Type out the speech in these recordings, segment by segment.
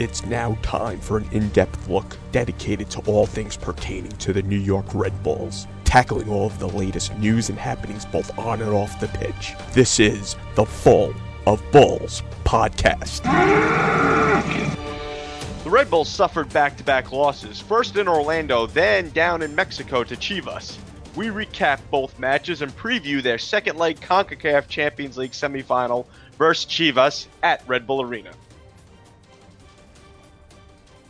It's now time for an in depth look dedicated to all things pertaining to the New York Red Bulls, tackling all of the latest news and happenings both on and off the pitch. This is the Full of Bulls podcast. The Red Bulls suffered back to back losses, first in Orlando, then down in Mexico to Chivas. We recap both matches and preview their second leg CONCACAF Champions League semifinal versus Chivas at Red Bull Arena.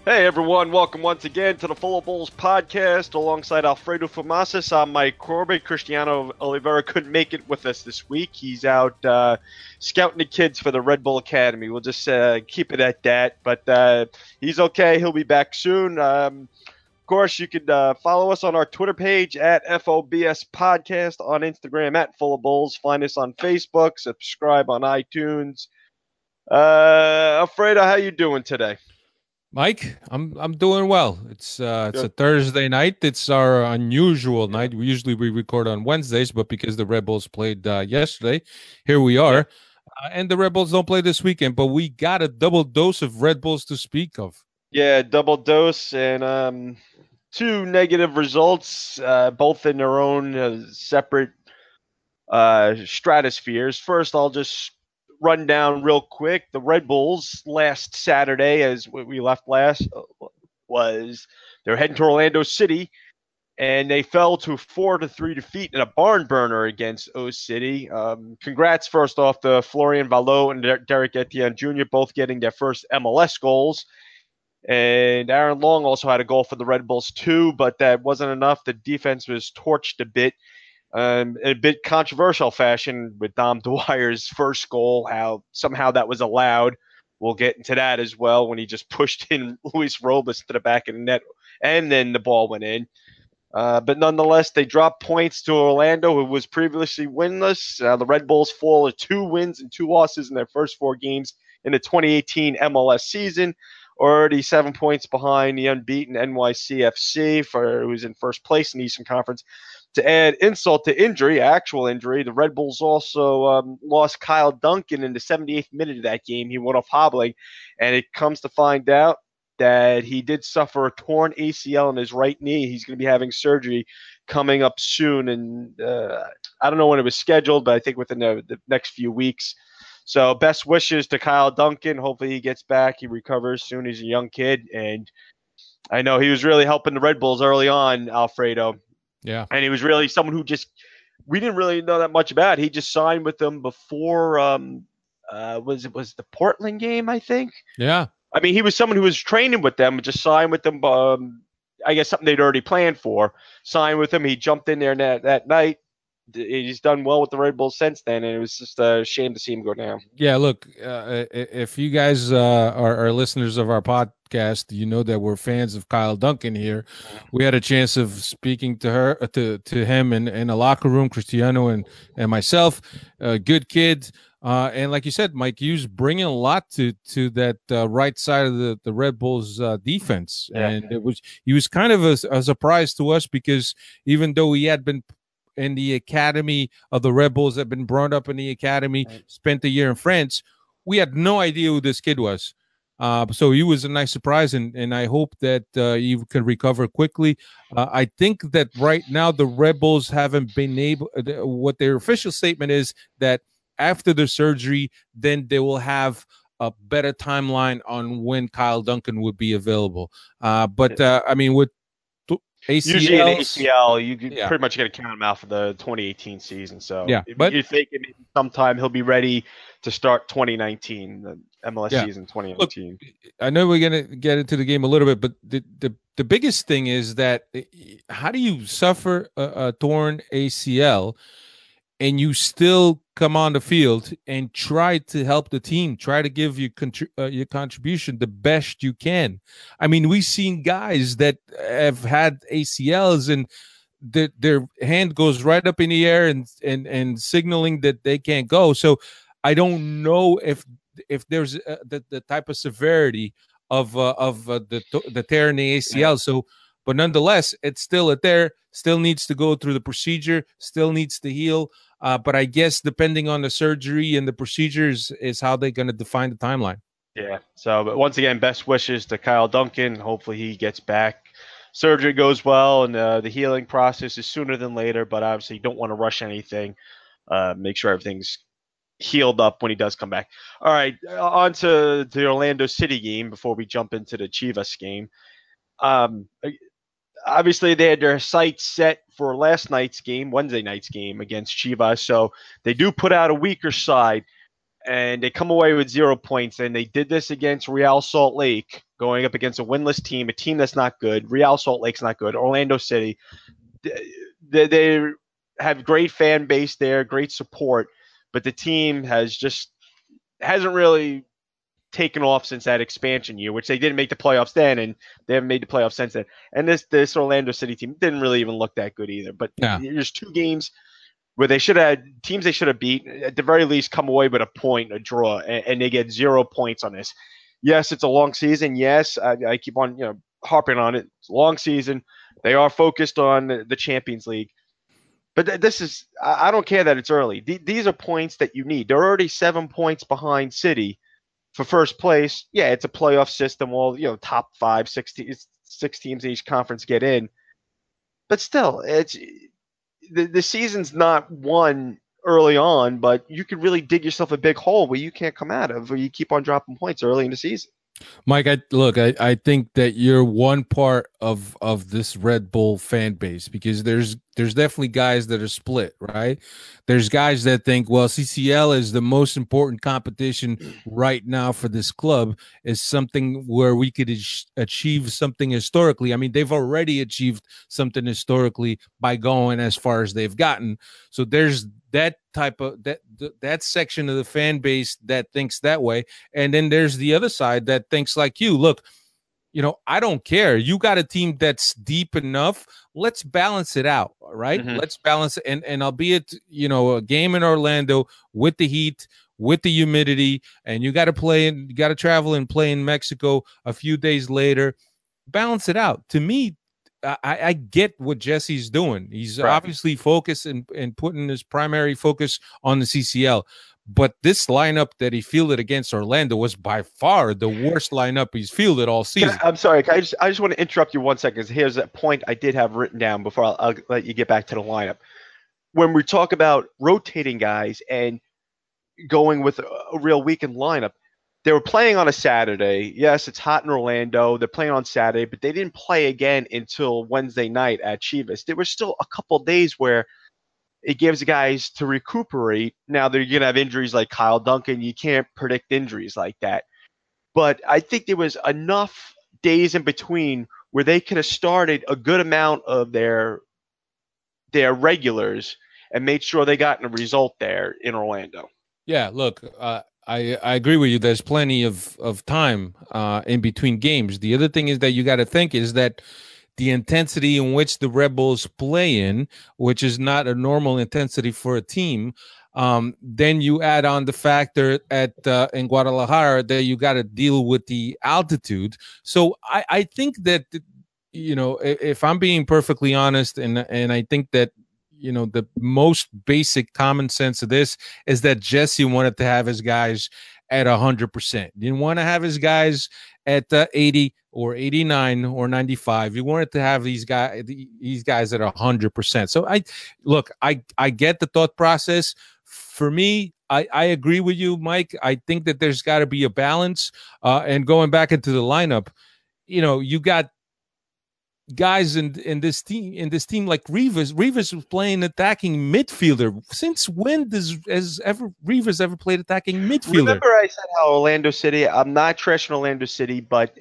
Hey everyone, welcome once again to the Full of Bulls podcast alongside Alfredo Fumasis. I'm Mike Corbett. Cristiano Oliveira couldn't make it with us this week. He's out uh, scouting the kids for the Red Bull Academy. We'll just uh, keep it at that. But uh, he's okay. He'll be back soon. Um, of course, you can uh, follow us on our Twitter page at FOBS Podcast, on Instagram at Full of Bulls. Find us on Facebook. Subscribe on iTunes. Uh, Alfredo, how you doing today? Mike, I'm I'm doing well. It's uh it's a Thursday night. It's our unusual night. We usually we record on Wednesdays, but because the Red Bulls played uh, yesterday, here we are. Uh, and the Red Bulls don't play this weekend, but we got a double dose of Red Bulls to speak of. Yeah, double dose and um two negative results, uh, both in their own uh, separate uh, stratospheres. First, I'll just run down real quick. The Red Bulls last Saturday, as we left last, uh, was they're heading to Orlando City, and they fell to four to three defeat in a barn burner against O City. Um, congrats first off to Florian Valot and Derek Etienne Jr. both getting their first MLS goals. And Aaron Long also had a goal for the Red Bulls too, but that wasn't enough. The defense was torched a bit um, in a bit controversial fashion with Dom Dwyer's first goal, how somehow that was allowed. We'll get into that as well when he just pushed in Luis Robles to the back of the net and then the ball went in. Uh, but nonetheless, they dropped points to Orlando, who was previously winless. Uh, the Red Bulls fall to two wins and two losses in their first four games in the 2018 MLS season. Already seven points behind the unbeaten NYCFC, for who's in first place in the Eastern Conference to add insult to injury, actual injury, the Red Bulls also um, lost Kyle Duncan in the 78th minute of that game. He went off hobbling, and it comes to find out that he did suffer a torn ACL in his right knee. He's going to be having surgery coming up soon, and uh, I don't know when it was scheduled, but I think within the, the next few weeks. So, best wishes to Kyle Duncan. Hopefully, he gets back. He recovers soon. He's a young kid, and I know he was really helping the Red Bulls early on, Alfredo. Yeah. And he was really someone who just we didn't really know that much about. He just signed with them before um uh was it was the Portland game, I think. Yeah. I mean, he was someone who was training with them, just signed with them um I guess something they'd already planned for. Signed with him, he jumped in there that, that night. He's done well with the Red Bulls since then, and it was just a shame to see him go down. Yeah, look, uh, if you guys uh, are, are listeners of our podcast, you know that we're fans of Kyle Duncan here. We had a chance of speaking to her, uh, to to him, in in a locker room, Cristiano and and myself. A good kid, uh, and like you said, Mike Hughes bringing a lot to to that uh, right side of the the Red Bulls uh, defense, yeah. and it was he was kind of a, a surprise to us because even though he had been in the academy of the Red Bulls, had been brought up in the academy, right. spent a year in France. We had no idea who this kid was. Uh, so he was a nice surprise, and, and I hope that uh, he can recover quickly. Uh, I think that right now the Red Bulls haven't been able. Uh, what their official statement is that after the surgery, then they will have a better timeline on when Kyle Duncan would be available. Uh, but uh, I mean, with ACLs, usually an ACL, you yeah. pretty much got to count him out for the 2018 season. So yeah, but you think sometime he'll be ready to start 2019, the MLS yeah. season 2019. Look, I know we're gonna get into the game a little bit, but the the, the biggest thing is that eh, how do you suffer a, a torn ACL and you still come on the field and try to help the team, try to give your uh, your contribution the best you can. I mean, we've seen guys that have had ACLs and their their hand goes right up in the air and and and signaling that they can't go. So I don't know if if there's uh, the the type of severity of uh, of uh, the the tear in the ACL. So, but nonetheless, it's still a tear. Still needs to go through the procedure. Still needs to heal. Uh, but I guess depending on the surgery and the procedures is how they're going to define the timeline. Yeah. So, but once again, best wishes to Kyle Duncan. Hopefully, he gets back. Surgery goes well, and uh, the healing process is sooner than later. But obviously, you don't want to rush anything. Uh, make sure everything's healed up when he does come back. All right, uh, on to the Orlando City game before we jump into the Chivas game. Um, obviously, they had their sights set for last night's game, Wednesday night's game against Chivas. So they do put out a weaker side, and they come away with zero points. And they did this against Real Salt Lake, going up against a winless team, a team that's not good. Real Salt Lake's not good. Orlando City, they, they have great fan base there, great support but the team has just hasn't really taken off since that expansion year, which they didn't make the playoffs then, and they haven't made the playoffs since then. And this this Orlando City team didn't really even look that good either. But yeah. there's two games where they should have teams they should have beat at the very least come away with a point, a draw, and, and they get zero points on this. Yes, it's a long season. Yes, I, I keep on you know harping on it. It's a long season. They are focused on the Champions League. But th- this is, I don't care that it's early. Th- these are points that you need. They're already seven points behind City for first place. Yeah, it's a playoff system. Well, you know, top five, six, te- six teams in each conference get in. But still, it's the, the season's not won early on, but you could really dig yourself a big hole where you can't come out of, where you keep on dropping points early in the season. Mike, I look, I, I think that you're one part of of this Red Bull fan base because there's there's definitely guys that are split, right? There's guys that think, well, CCL is the most important competition right now for this club, is something where we could achieve something historically. I mean, they've already achieved something historically by going as far as they've gotten. So there's that type of that that section of the fan base that thinks that way and then there's the other side that thinks like you look you know i don't care you got a team that's deep enough let's balance it out right mm-hmm. let's balance it and and albeit you know a game in orlando with the heat with the humidity and you got to play and you got to travel and play in mexico a few days later balance it out to me I, I get what Jesse's doing. He's right. obviously focused and, and putting his primary focus on the CCL. But this lineup that he fielded against Orlando was by far the worst lineup he's fielded all season. I, am sorry, I just I just want to interrupt you one second. Here's a point I did have written down before I'll, I'll let you get back to the lineup. When we talk about rotating guys and going with a, real weakened lineup, they were playing on a Saturday. Yes, it's hot in Orlando. They're playing on Saturday, but they didn't play again until Wednesday night at Chivas. There were still a couple days where it gives guys to recuperate. Now they're going to have injuries like Kyle Duncan. You can't predict injuries like that. But I think there was enough days in between where they could have started a good amount of their their regulars and made sure they got a result there in Orlando. Yeah, look, uh, I, I agree with you. There's plenty of, of time uh, in between games. The other thing is that you got to think is that the intensity in which the Red Bulls play in, which is not a normal intensity for a team, um, then you add on the factor at uh, in Guadalajara that you got to deal with the altitude. So I, I think that you know if, if I'm being perfectly honest, and and I think that you know the most basic common sense of this is that Jesse wanted to have his guys at 100%. Didn't want to have his guys at uh, 80 or 89 or 95. you wanted to have these guys these guys at 100%. So I look, I I get the thought process. For me, I, I agree with you, Mike. I think that there's got to be a balance. Uh, and going back into the lineup, you know, you got guys in in this team in this team like Rivas. Rivas was playing attacking midfielder. Since when does has ever Rivas ever played attacking midfielder? Remember I said how Orlando City. I'm not trashing Orlando City, but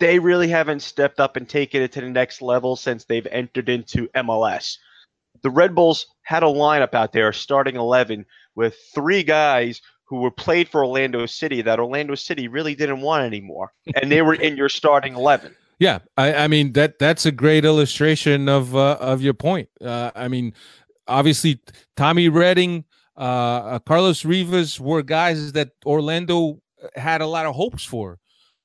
they really haven't stepped up and taken it to the next level since they've entered into MLS. The Red Bulls had a lineup out there, starting eleven, with three guys who were played for Orlando City that Orlando City really didn't want anymore, and they were in your starting eleven. Yeah, I, I mean that that's a great illustration of uh, of your point. Uh, I mean, obviously Tommy Redding, uh, uh, Carlos Rivas were guys that Orlando had a lot of hopes for.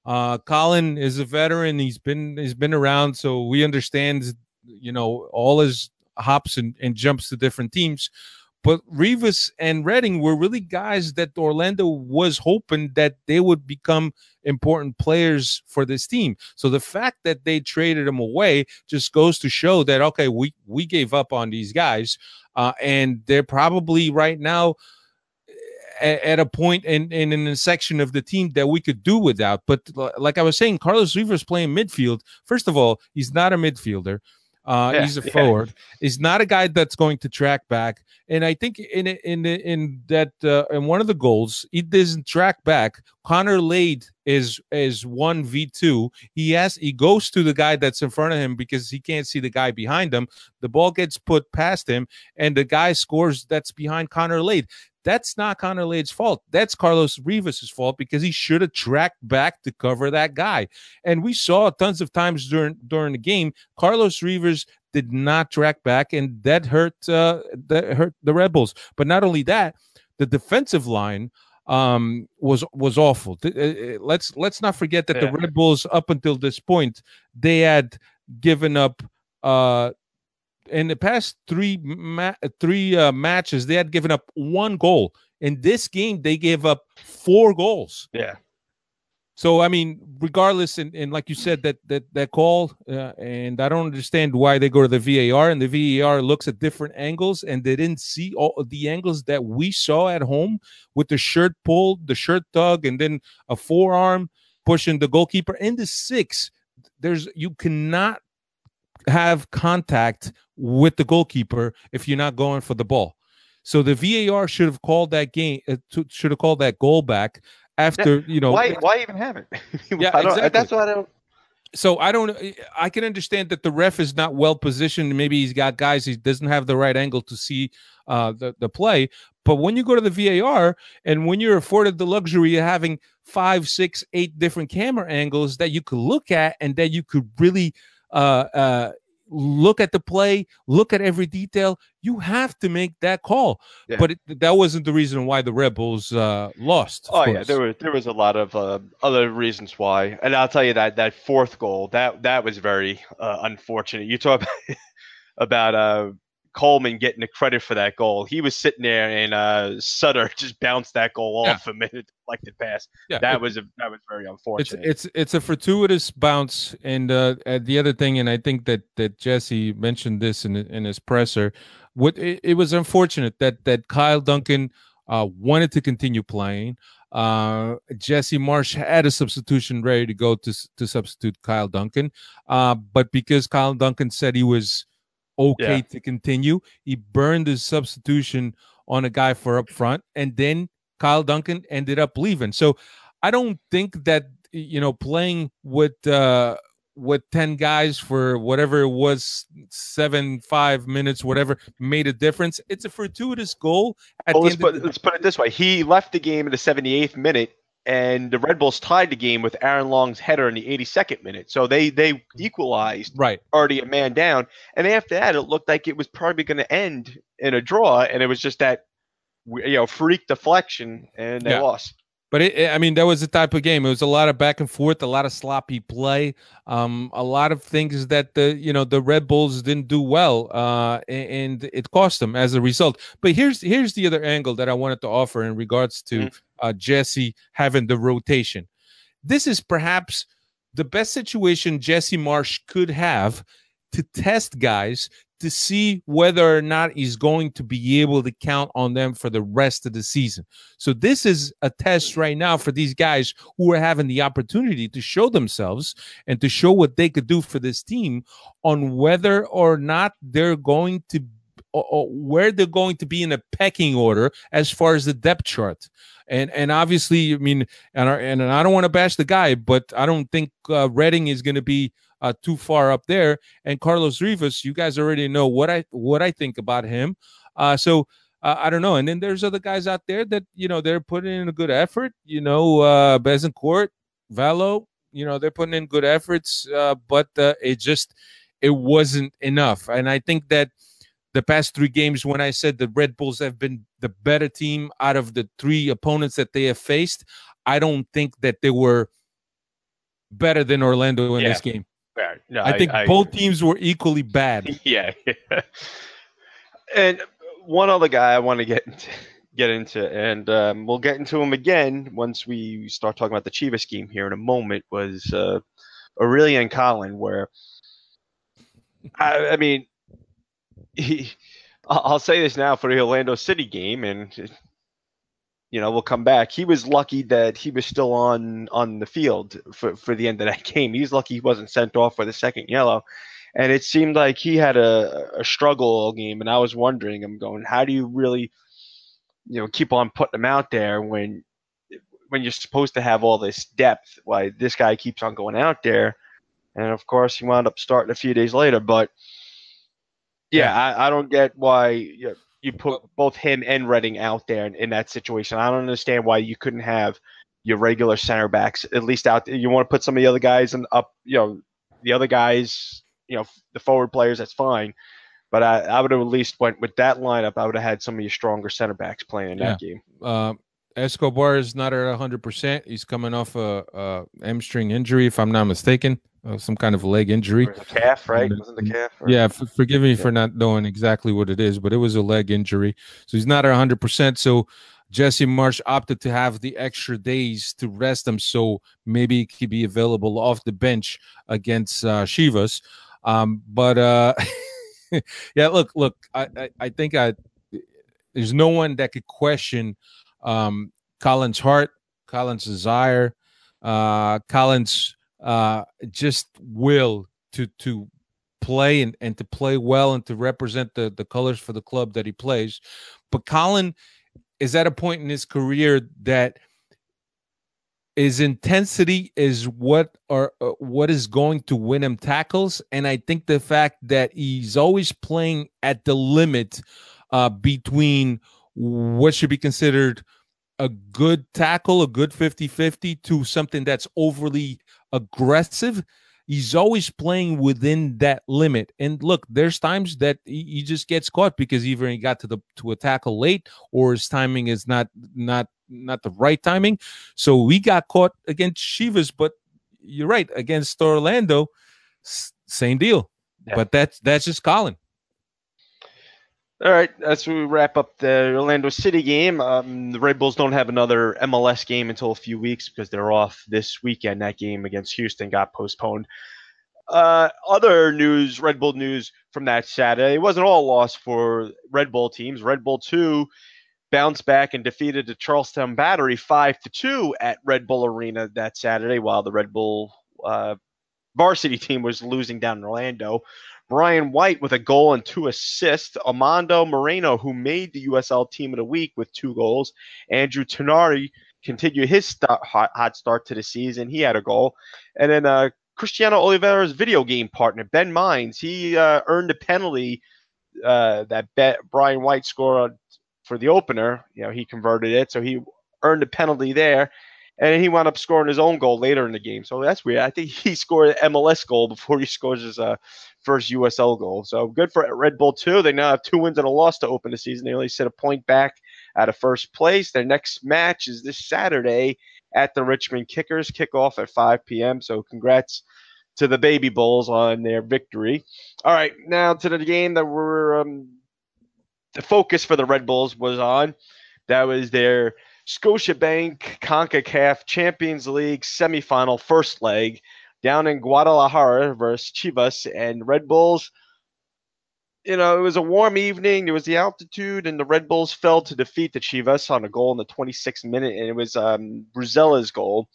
Uh, Collin is a veteran; he's been he's been around, so we understand you know all his hops and, and jumps to different teams. But Rivas and Redding were really guys that Orlando was hoping that they would become important players for this team. So the fact that they traded them away just goes to show that okay, we we gave up on these guys, uh, and they're probably right now at, a point in, in, in a section of the team that we could do without. But like I was saying, Carlos Rivas playing midfield. First of all, he's not a midfielder. Uh, yeah, he's a forward. Yeah. He's not a guy that's going to track back. And I think in in in that uh, in one of the goals, he doesn't track back. Connor Lade is is one v two. He has he goes to the guy that's in front of him because he can't see the guy behind him. The ball gets put past him, and the guy scores. That's behind Connor Lade. That's not Connor Lade's fault. That's Carlos Rivas's fault because he should have tracked back to cover that guy. And we saw tons of times during during the game, Carlos Rivas did not track back, and that hurt uh, that hurt the Red Bulls. But not only that, the defensive line um was was awful uh, uh, let's let's not forget that yeah. the red bulls up until this point they had given up uh in the past three ma- three uh, matches, they had given up one goal. In this game, they gave up four goals. Yeah. So I mean, regardless, and, and like you said, that that that call, uh, and I don't understand why they go to the VAR, and the VAR looks at different angles, and they didn't see all the angles that we saw at home with the shirt pulled, the shirt tug, and then a forearm pushing the goalkeeper in the six. There's you cannot have contact with the goalkeeper if you're not going for the ball. So the VAR should have called that game, uh, should have called that goal back after you know. Why? Why even have it? yeah, exactly. That's what I don't. So I don't. I can understand that the ref is not well positioned. Maybe he's got guys he doesn't have the right angle to see uh, the the play. But when you go to the VAR and when you're afforded the luxury of having five, six, eight different camera angles that you could look at and that you could really uh, uh, look at the play, look at every detail. You have to make that call. Yeah. But it, that wasn't the reason why the Red Bulls uh, lost. Oh course. yeah, there was there was a lot of uh, other reasons why, and I'll tell you that that fourth goal that that was very uh, unfortunate. You talk about, about uh, Coleman getting the credit for that goal. He was sitting there and uh, Sutter just bounced that goal off yeah. a minute deflected pass. Yeah, that it, was a that was very unfortunate. It's it's it's a fortuitous bounce, and uh, the other thing, and I think that that Jesse mentioned this in in his presser. What it, it was unfortunate that that Kyle Duncan uh, wanted to continue playing. Uh, Jesse Marsch had a substitution ready to go to to substitute Kyle Duncan, uh, but because Kyle Duncan said he was okay yeah. to continue. He burned his substitution on a guy for up front, and then Kyle Duncan ended up leaving. So I don't think that you know playing with uh with 10 guys for whatever it was seven five minutes whatever made a difference it's a fortuitous goal well, let's, put, the- let's put it this way he left the game in the 78th minute and the Red Bulls tied the game with Aaron Long's header in the 82nd minute. So they they equalized, right? Already a man down, and after that, it looked like it was probably going to end in a draw, and it was just that you know freak deflection, and they yeah. lost. But it, I mean, that was the type of game. It was a lot of back and forth, a lot of sloppy play, um, a lot of things that the you know the Red Bulls didn't do well, uh, and it cost them as a result. But here's here's the other angle that I wanted to offer in regards to mm-hmm uh, Jesse having the rotation. This is perhaps the best situation Jesse Marsch could have to test guys to see whether or not he's going to be able to count on them for the rest of the season. So this is a test right now for these guys who are having the opportunity to show themselves and to show what they could do for this team on whether or not they're going to or where they're going to be in a pecking order as far as the depth chart and and obviously, I mean, and and, I don't want to bash the guy, but I don't think uh, Redding is going to be uh, too far up there. And Carlos Rivas, you guys already know what I what I think about him. Uh, so uh, I don't know. And then there's other guys out there that you know they're putting in a good effort. You know, uh, Betancourt, Valot, you know they're putting in good efforts, uh, but uh, it just it wasn't enough. And I think that the past three games when I said the Red Bulls have been the better team out of the three opponents that they have faced, I don't think that they were better than Orlando in yeah. this game. No, I, I think I, both teams were equally bad. Yeah. and one other guy I want to get into, get into, and um, we'll get into him again once we start talking about the Chivas game here in a moment. Was uh, Aurelien Collin, where I, I mean, he. I'll say this now for the Orlando City game, and you know we'll come back. He was lucky that he was still on on the field for for the end of that game. He's lucky he wasn't sent off for the second yellow, and it seemed like he had a, a struggle all game. And I was wondering, I'm going, how do you really, you know, keep on putting him out there when when you're supposed to have all this depth? Why this guy keeps on going out there, and of course he wound up starting a few days later, but yeah, I, I don't get why you, you put both him and Redding out there in, in, that situation. I don't understand why you couldn't have your regular center backs at least out there. You want to put some of the other guys and up, you know, the other guys, you know, the forward players. That's fine. But I, I would have at least went with that lineup. I would have had some of your stronger center backs playing in yeah. that game. Uh, Escobar is not at 100%. He's coming off a, a hamstring injury, if I'm not mistaken uh, some kind of leg injury. calf, right? Wasn't the calf? Or? Yeah, f- forgive me yeah. for not knowing exactly what it is, but it was a leg injury. So he's not 100%. So Jesse Marsch opted to have the extra days to rest him, so maybe he could be available off the bench against uh, Chivas. Um, but uh, yeah, look, look, I, I, I think I there's no one that could question um, Collin's heart, Collin's desire, uh, Collin's uh, just will to to play and, and to play well and to represent the the colors for the club that he plays. But Collin is at a point in his career that his intensity is what are uh, what is going to win him tackles and i think the fact that he's always playing at the limit uh, between what should be considered a good tackle a good 50-50 to something that's overly aggressive. He's always playing within that limit. And look, there's times that he, he just gets caught because either he got to the to a tackle late or his timing is not not not the right timing. So we got caught against Chivas, but you're right against Orlando, same deal. Yeah. But that's that's just Collin. All right, as we wrap up the Orlando City game, um, the Red Bulls don't have another MLS game until a few weeks because they're off this weekend. That game against Houston got postponed. Uh, other news, Red Bull news from that Saturday. It wasn't all lost for Red Bull teams. Red Bull 2 bounced back and defeated the Charleston Battery 5 to 2 at Red Bull Arena that Saturday while the Red Bull uh, varsity team was losing down in Orlando. Brian White with a goal and two assists. Amando Moreno, who made the USL Team of the Week with two goals. Andrew Tinari continued his start, hot, hot, start to the season. He had a goal. And then uh, Cristiano Oliveira's video game partner, Ben Mines, he uh, earned a penalty uh, that bet Brian White scored for the opener. You know, he converted it. So he earned a penalty there and he wound up scoring his own goal later in the game. So that's weird. I think he scored an MLS goal before he scores his uh, first USL goal. So good for Red Bull too. They now have two wins and a loss to open the season. They only sit a point back out of first place. Their next match is this Saturday at the Richmond Kickers. Kickoff at 5 p.m. So congrats to the Baby Bulls on their victory. All right, now to the game that we're um, the focus for the Red Bulls was on. That was their Scotiabank CONCACAF Champions League semifinal first leg down in Guadalajara versus Chivas and Red Bulls. You know, it was a warm evening. There was the altitude, and the Red Bulls fell to defeat the Chivas on a goal in the 26th minute, and it was um, goal.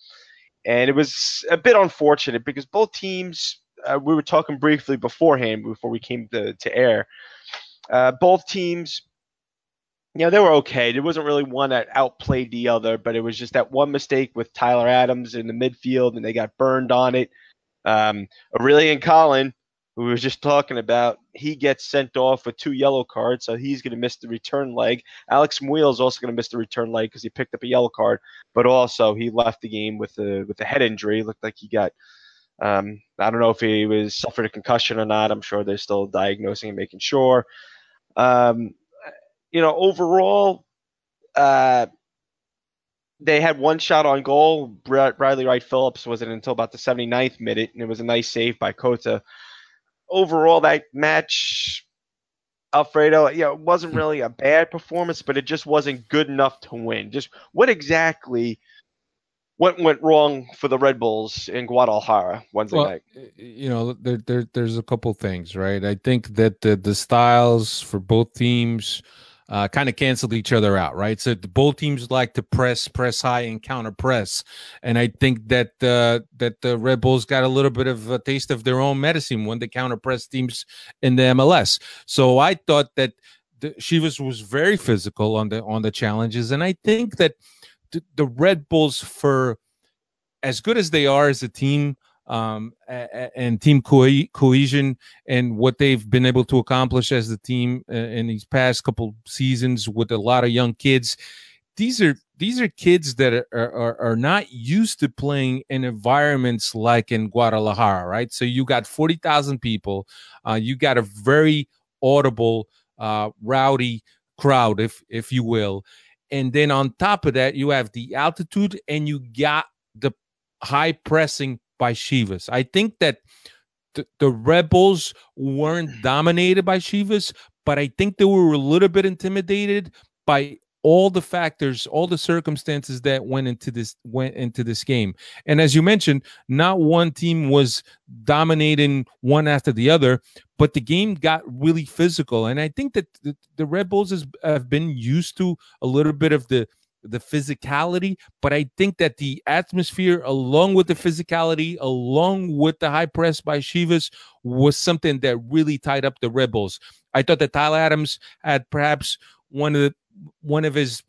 And it was a bit unfortunate because both teams, uh, we were talking briefly beforehand before we came to, to air, uh, both teams know, they were okay. There wasn't really one that outplayed the other, but it was just that one mistake with Tyler Adams in the midfield, and they got burned on it. Um, Aurelien Collin, who we were just talking about, he gets sent off with two yellow cards, so he's going to miss the return leg. Alex Muyl is also going to miss the return leg because he picked up a yellow card, but also he left the game with a with a head injury. It looked like he got. Um, I don't know if he was suffered a concussion or not. I'm sure they're still diagnosing and making sure. Um, you know, overall, uh, they had one shot on goal. Bradley Wright Phillips wasn't until about the 79th minute, and it was a nice save by Cota. Overall, that match, Alfredo, yeah, it wasn't really a bad performance, but it just wasn't good enough to win. Just what exactly what went wrong for the Red Bulls in Guadalajara Wednesday well, night? You know, there, there there's a couple things, right? I think that the the styles for both teams uh, kind of canceled each other out, right? So both teams like to press, press high, and counter press, and I think that uh, that the Red Bulls got a little bit of a taste of their own medicine when they counter press teams in the MLS. So I thought that the, Chivas was very physical on the on the challenges, and I think that the, the Red Bulls, for as good as they are as a team, um, and team co- cohesion and what they've been able to accomplish as the team uh, in these past couple seasons with a lot of young kids. These are these are kids that are, are, are not used to playing in environments like in Guadalajara, right? So you got forty thousand people, uh, you got a very audible, uh, rowdy crowd, if if you will, and then on top of that, you have the altitude and you got the high pressing by Chivas. I think that the, the Red Bulls weren't mm. dominated by Chivas, but I think they were a little bit intimidated by all the factors, all the circumstances that went into this went into this game. And as you mentioned, not one team was dominating one after the other, but the game got really physical. And I think that the, the Red Bulls has, have been used to a little bit of the the physicality, but I think that the atmosphere, along with the physicality, along with the high press by Chivas, was something that really tied up the Red Bulls. I thought that Tyler Adams had perhaps one of the one of his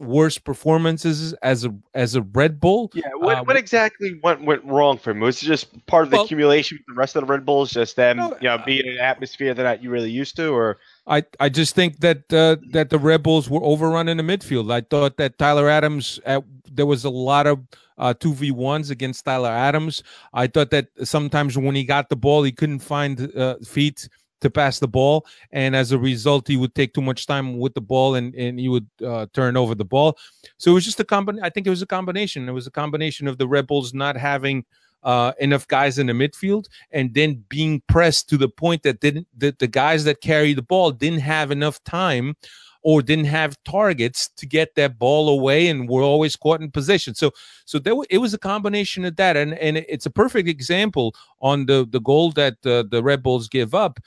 worst performances as a as a Red Bull. Yeah, what, uh, what exactly went went wrong for him? Was it just part of the well, accumulation with the rest of the Red Bulls, just them, no, you know, uh, being in an atmosphere they're you really used to, or? I, I just think that uh, that the Red Bulls were overrun in the midfield. I thought that Tyler Adams, at, there was a lot of uh, two v ones against Tyler Adams. I thought that sometimes when he got the ball, he couldn't find uh, feet to pass the ball, and as a result, he would take too much time with the ball, and and he would uh, turn over the ball. So it was just a combination. I think it was a combination. It was a combination of the Red Bulls not having uh, enough guys in the midfield and then being pressed to the point that didn't that the guys that carry the ball didn't have enough time or didn't have targets to get that ball away and were always caught in position. So so there it was a combination of that and and it's a perfect example on the the goal that uh, the Red Bulls give up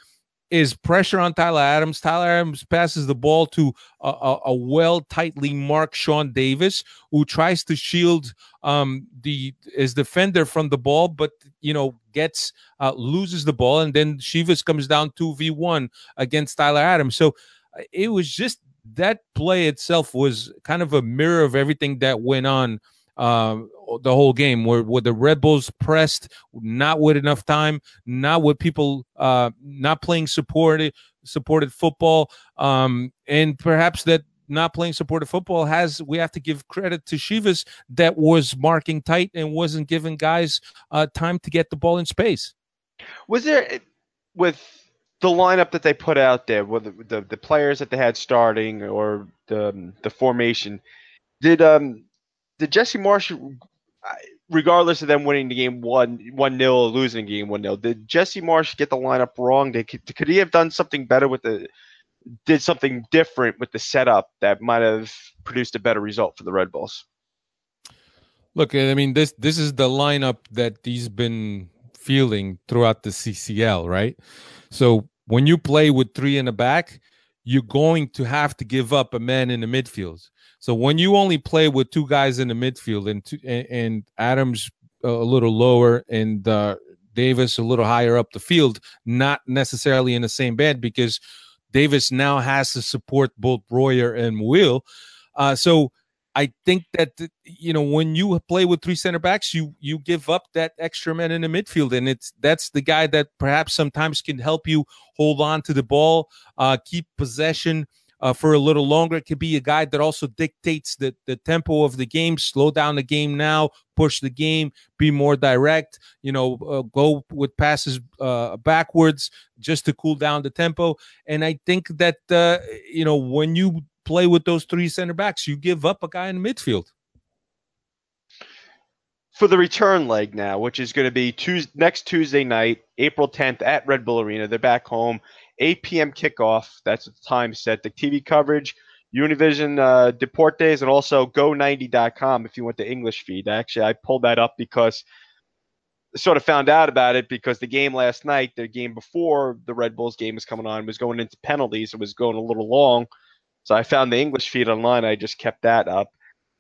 is pressure on Tyler Adams. Tyler Adams passes the ball to a, a, a well tightly marked Sean Davis, who tries to shield um, the his defender from the ball, but you know gets uh, loses the ball, and then Chivas comes down two v one against Tyler Adams. So uh, it was just that play itself was kind of a mirror of everything that went on uh, the whole game where, where the Red Bulls pressed not with enough time, not with people uh, not playing supported supported football, um, and perhaps that not playing supported football has we have to give credit to Chivas that was marking tight and wasn't giving guys uh, time to get the ball in space. Was there with the lineup that they put out there, with the, the players that they had starting or the the formation? Did um did Jesse Marsch, regardless of them winning the game one one nil, losing the game one nil, did Jesse Marsch get the lineup wrong? Did, could he have done something better with the? Did something different with the setup that might have produced a better result for the Red Bulls? Look, I mean this this is the lineup that he's been feeling throughout the CCL, right? So when you play with three in the back, you're going to have to give up a man in the midfield. So when you only play with two guys in the midfield and two, and, Adams a little lower and uh, Davis a little higher up the field, not necessarily in the same bed because Davis now has to support both Royer and Will. Uh, so I think that you know when you play with three center backs, you you give up that extra man in the midfield, and it's that's the guy that perhaps sometimes can help you hold on to the ball, uh, keep possession uh, for a little longer. It could be a guy that also dictates the, the tempo of the game, slow down the game now, push the game, be more direct, you know, uh, go with passes uh, backwards just to cool down the tempo. And I think that, uh, you know, when you play with those three center backs, you give up a guy in the midfield for the return leg now, which is going to be Tuesday, next Tuesday night, April 10th at Red Bull Arena. They're back home 8 p.m. kickoff. That's the time set. The TV coverage, Univision uh, Deportes, and also Go90.com if you want the English feed. Actually, I pulled that up because sort of found out about it because the game last night, the game before the Red Bulls game was coming on, was going into penalties. It was going a little long. So I found the English feed online. I just kept that up.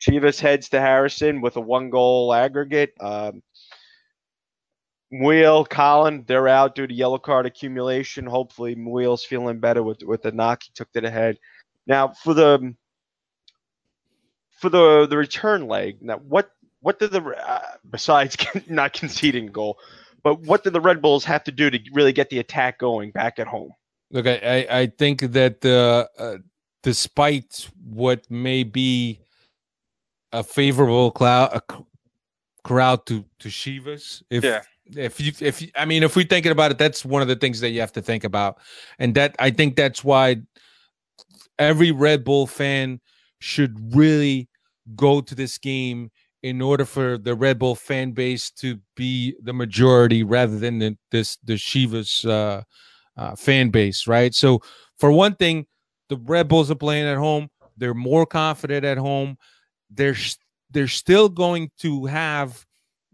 Chivas heads to Harrison with a one goal aggregate. Um, Muyl, Collin, they're out due to yellow card accumulation. Hopefully, Muyl's feeling better with with the knock he took to the head. Now for the for the the return leg. Now what what did the uh, besides not conceding goal, but what did the Red Bulls have to do to really get the attack going back at home? Look, I I think that uh, uh, despite what may be a favorable cloud, a crowd to to Chivas, if yeah if you if you, I mean if we're thinking about it, that's one of the things that you have to think about, and that I think that's why every Red Bull fan should really go to this game in order for the Red Bull fan base to be the majority rather than the, this the Chivas uh, uh, fan base, right? So for one thing, the Red Bulls are playing at home. They're more confident at home. They're they're still going to have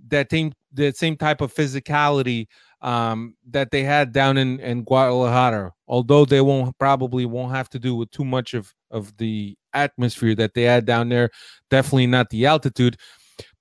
that same the same type of physicality um, that they had down in, in Guadalajara. Although they won't probably won't have to do with too much of of the atmosphere that they had down there. Definitely not the altitude.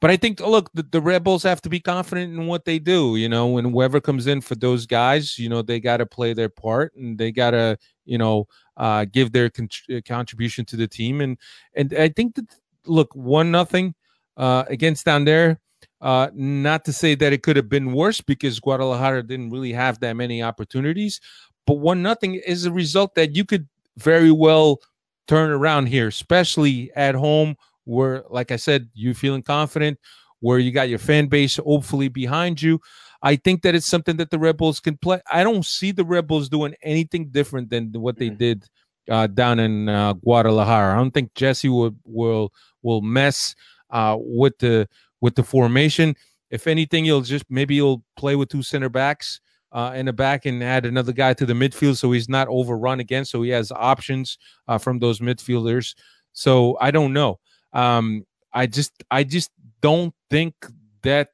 But I think, look, the, the Red Bulls have to be confident in what they do. You know, when whoever comes in for those guys, you know, they got to play their part and they got to, you know, uh, give their con- contribution to the team. And and I think that, look, one nothing uh, against down there uh, not to say that it could have been worse because Guadalajara didn't really have that many opportunities, but one nothing is a result that you could very well turn around here, especially at home where, like I said, you feeling confident, where you got your fan base hopefully behind you. I think that it's something that the Rebels can play. I don't see the Rebels doing anything different than what they mm. did uh, down in uh, Guadalajara. I don't think Jesse will will will mess uh, with the with the formation. If anything, you'll just maybe you'll play with two center backs uh, in the back and add another guy to the midfield so he's not overrun again. So he has options uh, from those midfielders. So I don't know. Um, I just I just don't think that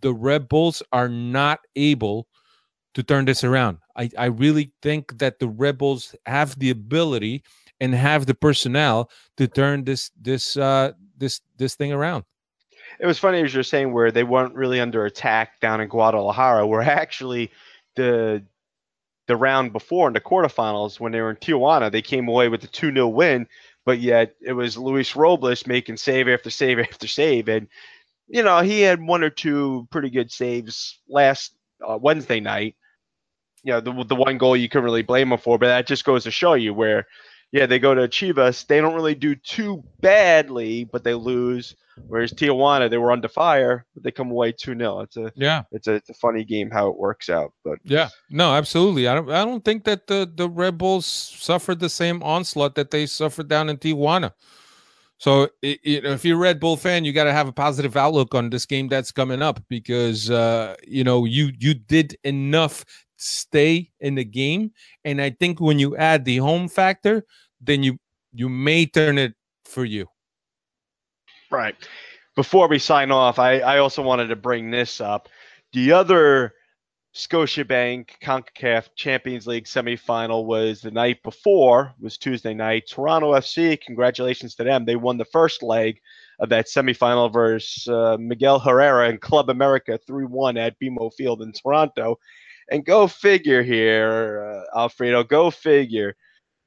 the Red Bulls are not able to turn this around. I, I really think that the Red Bulls have the ability and have the personnel to turn this this uh, this this thing around it was funny as you're saying where they weren't really under attack down in Guadalajara, where actually the the round before in the quarterfinals when they were in Tijuana, they came away with a 2 0 win, but yet it was Luis Robles making save after save after save. And, you know, he had one or two pretty good saves last uh, Wednesday night. You know, the, the one goal you couldn't really blame him for, but that just goes to show you where yeah, they go to Chivas. They don't really do too badly, but they lose. Whereas Tijuana, they were under fire, but they come away two 0 It's a yeah, it's a, it's a funny game how it works out. But yeah, no, absolutely. I don't I don't think that the the Red Bulls suffered the same onslaught that they suffered down in Tijuana. So it, it, if you're a Red Bull fan, you got to have a positive outlook on this game that's coming up because uh, you know you you did enough stay in the game. And I think when you add the home factor, then you you may turn it for you. Right. Before we sign off, I, I also wanted to bring this up. The other Scotiabank CONCACAF Champions League semifinal was the night before, was Tuesday night. Toronto FC, congratulations to them. They won the first leg of that semifinal versus uh, Miguel Herrera and Club America 3 1 at BMO Field in Toronto. And go figure here, uh, Alfredo, go figure.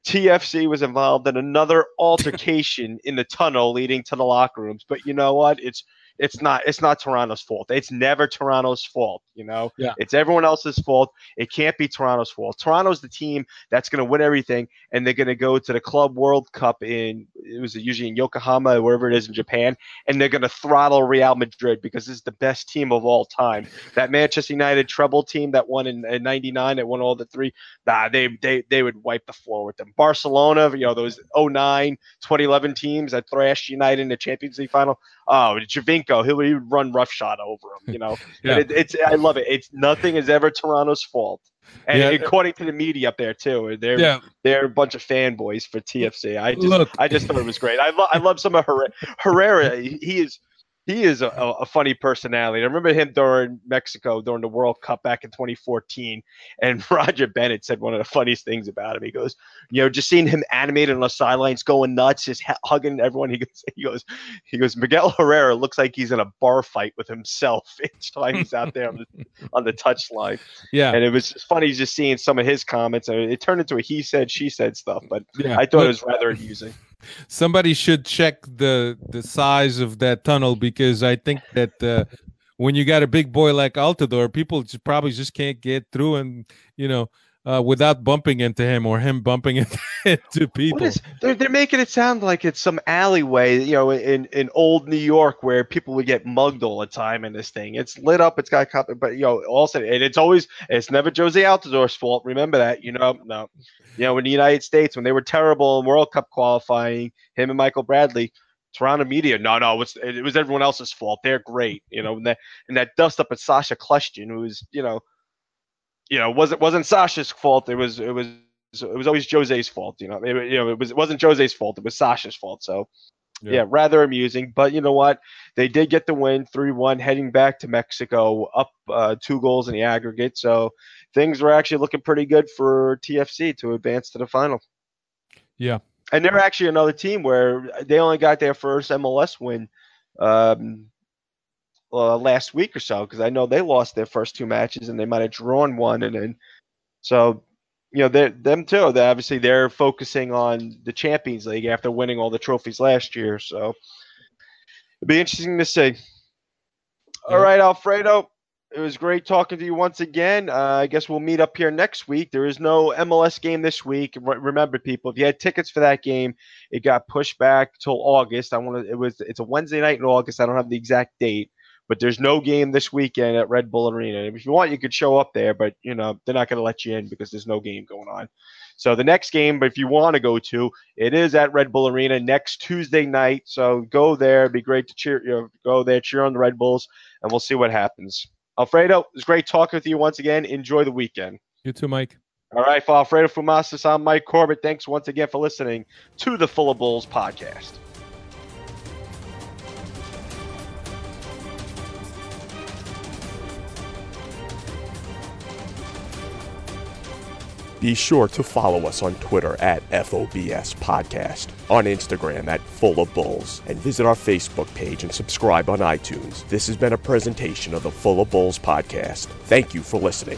TFC was involved in another altercation in the tunnel leading to the locker rooms. But you know what? It's it's not it's not Toronto's fault. It's never Toronto's fault, you know? Yeah. It's everyone else's fault. It can't be Toronto's fault. Toronto's the team that's gonna win everything and they're gonna go to the Club World Cup in it was usually in Yokohama, or wherever it is in Japan, and they're gonna throttle Real Madrid because this is the best team of all time. That Manchester United treble team that won in, in ninety nine, that won all the three, nah, they they they would wipe the floor with them. Barcelona, you know, those 09, 2011 teams that thrashed United in the Champions League final. Oh, Giovinco He'll he would run roughshod over him. You know, Yeah. And it, it's I love it. It's nothing is ever Toronto's fault. And Yeah. according to the media up there too, they're Yeah, they're a bunch of fanboys for TFC. I just Look. I just thought it was great. I love I love some of Herrera. Herrera he he is he is a, a funny personality. I remember him during Mexico during the World Cup back in 2014, and Roger Bennett said one of the funniest things about him. He goes, you know, just seeing him animated on the sidelines, going nuts, just hu- hugging everyone. He goes, he goes, he goes. Miguel Herrera looks like he's in a bar fight with himself each time he's out there on the, on the touchline yeah, and it was funny just seeing some of his comments. and It turned into a he said, she said stuff, but yeah. I thought Look, it was rather amusing. Somebody should check the the size of that tunnel because I think that uh, when you got a big boy like Altidore, people just probably just can't get through, and you know, uh, without bumping into him or him bumping into, people. They're, they're making it sound like it's some alleyway, you know, in, in old New York where people would get mugged all the time in this thing. It's lit up, it's got but you know, also, and it's always, it's never Jozy Altidore's fault. Remember that, you know, no, you know, in the United States when they were terrible in World Cup qualifying, him and Michael Bradley. Toronto media, no, no, it was, it was everyone else's fault. They're great, you know. And that and that dust up at Sasha Kljestan, who was, you know, you know, wasn't wasn't Sasha's fault. It was it was it was always Jozy's fault. You know, it, you know, it was it wasn't Jozy's fault. It was Sasha's fault. So, Yeah. yeah. rather amusing. But you know what? They did get the win, three one, heading back to Mexico, up uh, two goals in the aggregate. So things were actually looking pretty good for TFC to advance to the final. Yeah. And they're actually another team where they only got their first MLS win um, uh, last week or so because I know they lost their first two matches and they might have drawn one and then so you know they them too. They obviously they're focusing on the Champions League after winning all the trophies last year. So it'd be interesting to see. All Yeah. right, Alfredo. It was great talking to you once again. Uh, I guess we'll meet up here next week. There is no MLS game this week. Re- remember, people, if you had tickets for that game, it got pushed back till August. I want to. It was. It's a Wednesday night in August. I don't have the exact date, but there's no game this weekend at Red Bull Arena. If you want, you could show up there, but you know they're not going to let you in because there's no game going on. So the next game, but if you want to go to, it is at Red Bull Arena next Tuesday night. So go there. It'd be great to cheer. You know, go there, cheer on the Red Bulls, and we'll see what happens. Alfredo, it was great talking with you once again. Enjoy the weekend. You too, Mike. All right, for Alfredo Fumasas, I'm Mike Corbett. Thanks once again for listening to the Full of Bulls podcast. Be sure to follow us on Twitter at FOBS Podcast, on Instagram at Full of Bulls, and visit our Facebook page and subscribe on iTunes. This has been a presentation of the Full of Bulls Podcast. Thank you for listening.